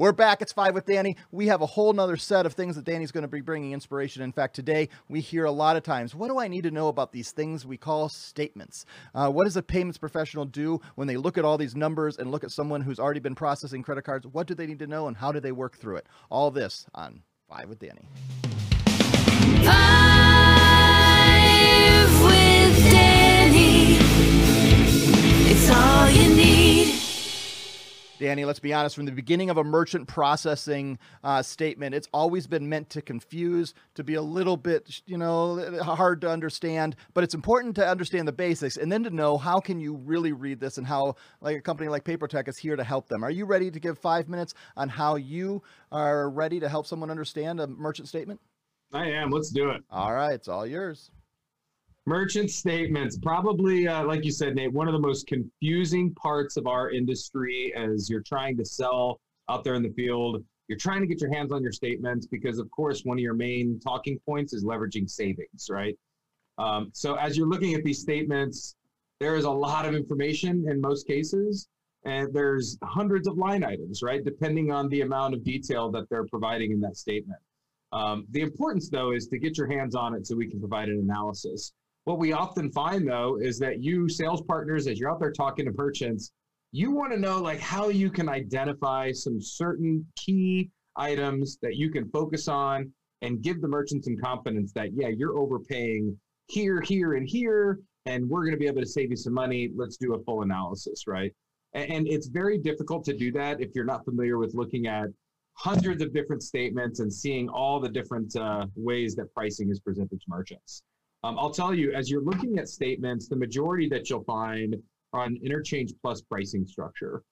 We're back. It's five with Danny. We have a whole nother set of things that Danny's going to be bringing inspiration. In fact, today we hear a lot of times, what do I need to know about these things we call statements? Uh, what does a payments professional do when they look at all these numbers and look at someone who's already been processing credit cards? What do they need to know and how do they work through it? All this on Five with Danny. Five Danny, let's be honest, from the beginning of a merchant processing uh, statement, it's always been meant to confuse, to be a little bit, you know, hard to understand, but it's important to understand the basics and then to know how can you really read this and how like a company like Papertech is here to help them. Are you ready to give five minutes on how you are ready to help someone understand a merchant statement? I am. Let's do it. All right, it's all yours. Merchant statements, probably, uh, like you said, Nate, one of the most confusing parts of our industry as you're trying to sell out there in the field. You're trying to get your hands on your statements because, of course, one of your main talking points is leveraging savings, right? Um, so, as you're looking at these statements, there is a lot of information in most cases, and there's hundreds of line items, right? Depending on the amount of detail that they're providing in that statement. Um, the importance, though, is to get your hands on it so we can provide an analysis. What we often find though is that you sales partners, as you're out there talking to merchants, you want to know like how you can identify some certain key items that you can focus on and give the merchants some confidence that yeah, you're overpaying here, here, and here, and we're going to be able to save you some money. Let's do a full analysis, right? And, and it's very difficult to do that if you're not familiar with looking at hundreds of different statements and seeing all the different uh, ways that pricing is presented to merchants. Um, I'll tell you, as you're looking at statements, the majority that you'll find are on interchange plus pricing structure.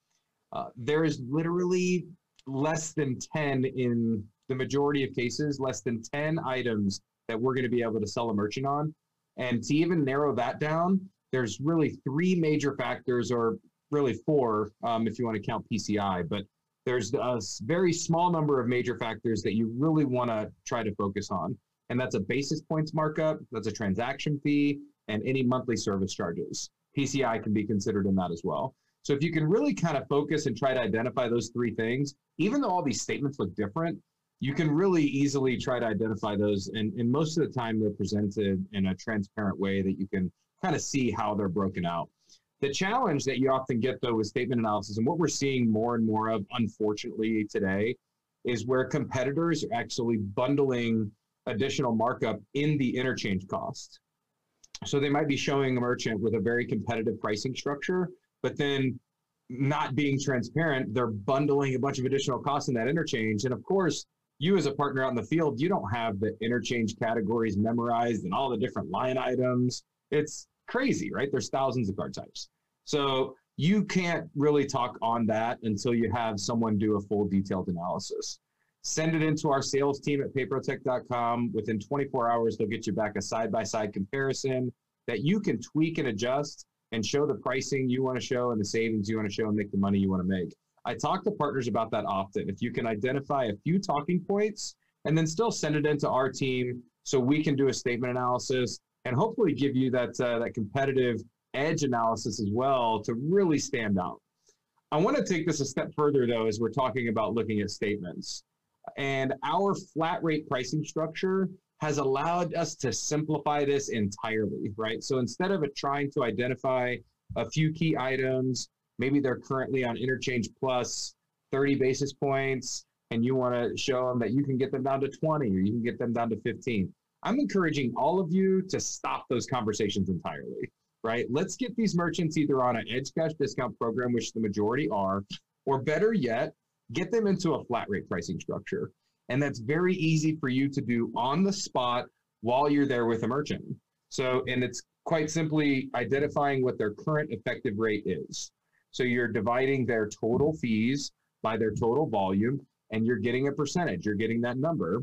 Uh, there is literally less than 10 in the majority of cases, less than 10 items that we're going to be able to sell a merchant on. And to even narrow that down, there's really three major factors, or really four um, if you want to count PCI, but there's a very small number of major factors that you really want to try to focus on and that's a basis points markup, that's a transaction fee, and any monthly service charges. PCI can be considered in that as well. So if you can really kind of focus and try to identify those three things, even though all these statements look different, you can really easily try to identify those. And, and most of the time, they're presented in a transparent way that you can kind of see how they're broken out. The challenge that you often get, though, with statement analysis, and what we're seeing more and more of, unfortunately, today, is where competitors are actually bundling additional markup in the interchange cost. So they might be showing a merchant with a very competitive pricing structure, but then not being transparent, they're bundling a bunch of additional costs in that interchange. And of course, you as a partner out in the field, you don't have the interchange categories memorized and all the different line items. It's crazy, right? There's thousands of card types. So you can't really talk on that until you have someone do a full detailed analysis send it into our sales team at papertech.com. Within 24 hours, they'll get you back a side by side comparison that you can tweak and adjust and show the pricing you want to show and the savings you want to show and make the money you want to make. I talk to partners about that often. If you can identify a few talking points and then still send it into our team so we can do a statement analysis and hopefully give you that uh, that competitive edge analysis as well to really stand out. I want to take this a step further though as we're talking about looking at statements. And our flat rate pricing structure has allowed us to simplify this entirely, right? So instead of trying to identify a few key items, maybe they're currently on interchange plus 30 basis points, and you want to show them that you can get them down to 20 or you can get them down to 15. I'm encouraging all of you to stop those conversations entirely, right? Let's get these merchants either on an Edge Cash discount program, which the majority are, or better yet, get them into a flat rate pricing structure. And that's very easy for you to do on the spot while you're there with a merchant. So, and it's quite simply identifying what their current effective rate is. So you're dividing their total fees by their total volume and you're getting a percentage, you're getting that number.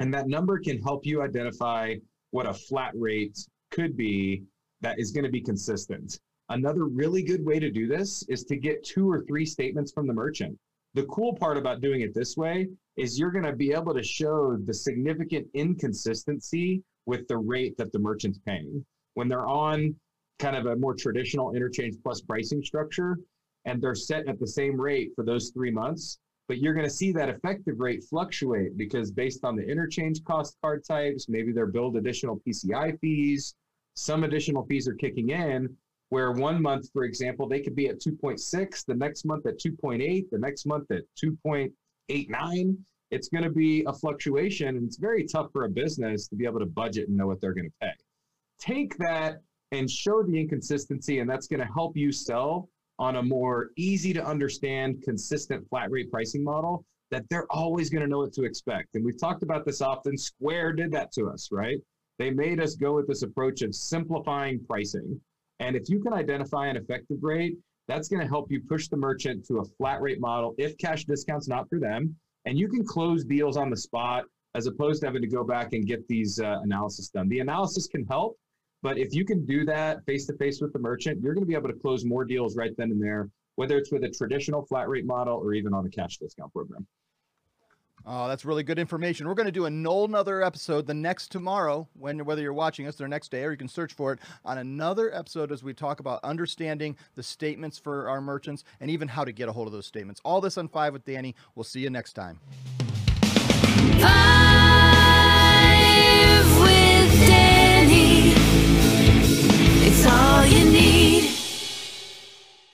And that number can help you identify what a flat rate could be that is going to be consistent. Another really good way to do this is to get two or three statements from the merchant. The cool part about doing it this way is you're going to be able to show the significant inconsistency with the rate that the merchant's paying. When they're on kind of a more traditional interchange plus pricing structure and they're set at the same rate for those three months, but you're going to see that effective rate fluctuate because based on the interchange cost card types, maybe they're billed additional PCI fees, some additional fees are kicking in. Where one month, for example, they could be at 2.6, the next month at 2.8, the next month at 2.89. It's going to be a fluctuation, and it's very tough for a business to be able to budget and know what they're going to pay. Take that and show the inconsistency, and that's going to help you sell on a more easy to understand, consistent flat rate pricing model that they're always going to know what to expect. And we've talked about this often. Square did that to us, right? They made us go with this approach of simplifying pricing. And if you can identify an effective rate, that's going to help you push the merchant to a flat rate model if cash discounts not for them. And you can close deals on the spot as opposed to having to go back and get these uh, analysis done. The analysis can help, but if you can do that face to face with the merchant, you're going to be able to close more deals right then and there, whether it's with a traditional flat rate model or even on a cash discount program. Oh, that's really good information. We're going to do a whole another episode the next tomorrow, when whether you're watching us the next day or you can search for it on another episode as we talk about understanding the statements for our merchants and even how to get a hold of those statements. All this on five with Danny. We'll see you next time.